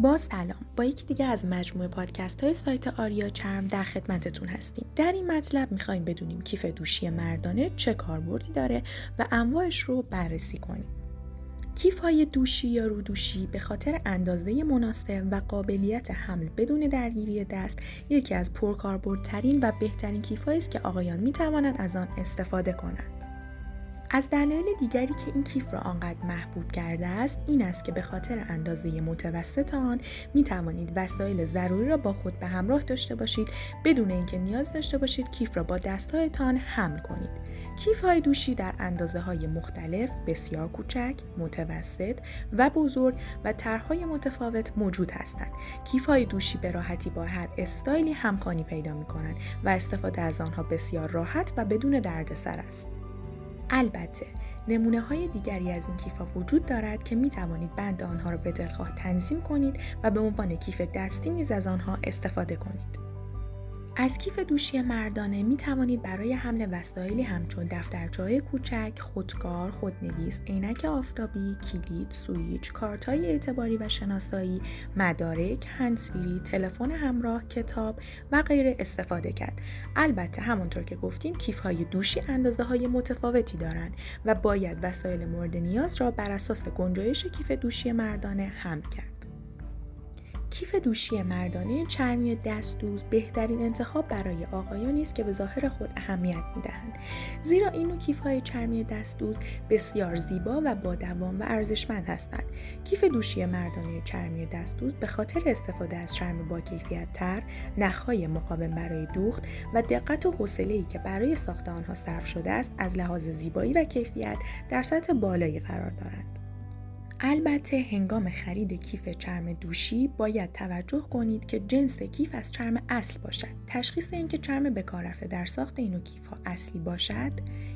با سلام. با یکی دیگه از مجموعه پادکست های سایت آریا چرم در خدمتتون هستیم. در این مطلب می‌خوایم بدونیم کیف دوشی مردانه چه کاربردی داره و انواعش رو بررسی کنیم. کیف های دوشی یا رودوشی به خاطر اندازه مناسب و قابلیت حمل بدون درگیری دست یکی از پرکاربردترین و بهترین کیف است که آقایان می توانند از آن استفاده کنند. از دلایل دیگری که این کیف را آنقدر محبوب کرده است این است که به خاطر اندازه متوسط آن می توانید وسایل ضروری را با خود به همراه داشته باشید. بدون اینکه نیاز داشته باشید کیف را با دستهایتان حمل کنید. کیف های دوشی در اندازه های مختلف بسیار کوچک متوسط و بزرگ و طرحهای متفاوت موجود هستند. کیف های دوشی به راحتی با هر استایلی همخوانی پیدا می کنند و استفاده از آنها بسیار راحت و بدون دردسر است. البته نمونه های دیگری از این کیف وجود دارد که می توانید بند آنها را به دلخواه تنظیم کنید و به عنوان کیف دستی نیز از آنها استفاده کنید. از کیف دوشی مردانه می توانید برای حمل وسایلی همچون دفترچه‌های کوچک، خودکار، خودنویس، عینک آفتابی، کلید، سویچ، کارت‌های اعتباری و شناسایی، مدارک، هنسفیری، تلفن همراه، کتاب و غیره استفاده کرد. البته همانطور که گفتیم کیف‌های دوشی اندازه های متفاوتی دارند و باید وسایل مورد نیاز را بر اساس گنجایش کیف دوشی مردانه حمل کرد. کیف دوشی مردانه چرمی دستدوز بهترین انتخاب برای آقایانی است که به ظاهر خود اهمیت می‌دهند. زیرا این نوع کیف های چرمی دستدوز بسیار زیبا و با دوام و ارزشمند هستند. کیف دوشی مردانه چرمی دستدوز به خاطر استفاده از چرم با کیفیت تر نخهای مقاوم برای دوخت و دقت و حوصله که برای ساخت آنها صرف شده است از لحاظ زیبایی و کیفیت در سطح بالایی قرار دارند. البته هنگام خرید کیف چرم دوشی باید توجه کنید که جنس کیف از چرم اصل باشد. تشخیص اینکه چرم به کار رفته در ساخت این کیف ها اصلی باشد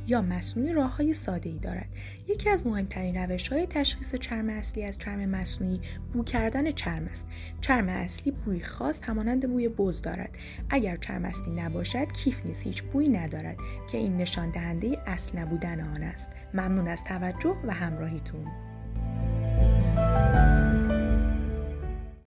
یا مصنوعی راه های ساده ای دارد. یکی از مهمترین روش های تشخیص چرم اصلی از چرم مصنوعی بو کردن چرم است. چرم اصلی بوی خاص همانند بوی بز دارد. اگر چرم اصلی نباشد کیف نیز هیچ بویی ندارد که این نشان دهنده اصل نبودن آن است. ممنون از توجه و همراهیتون. Música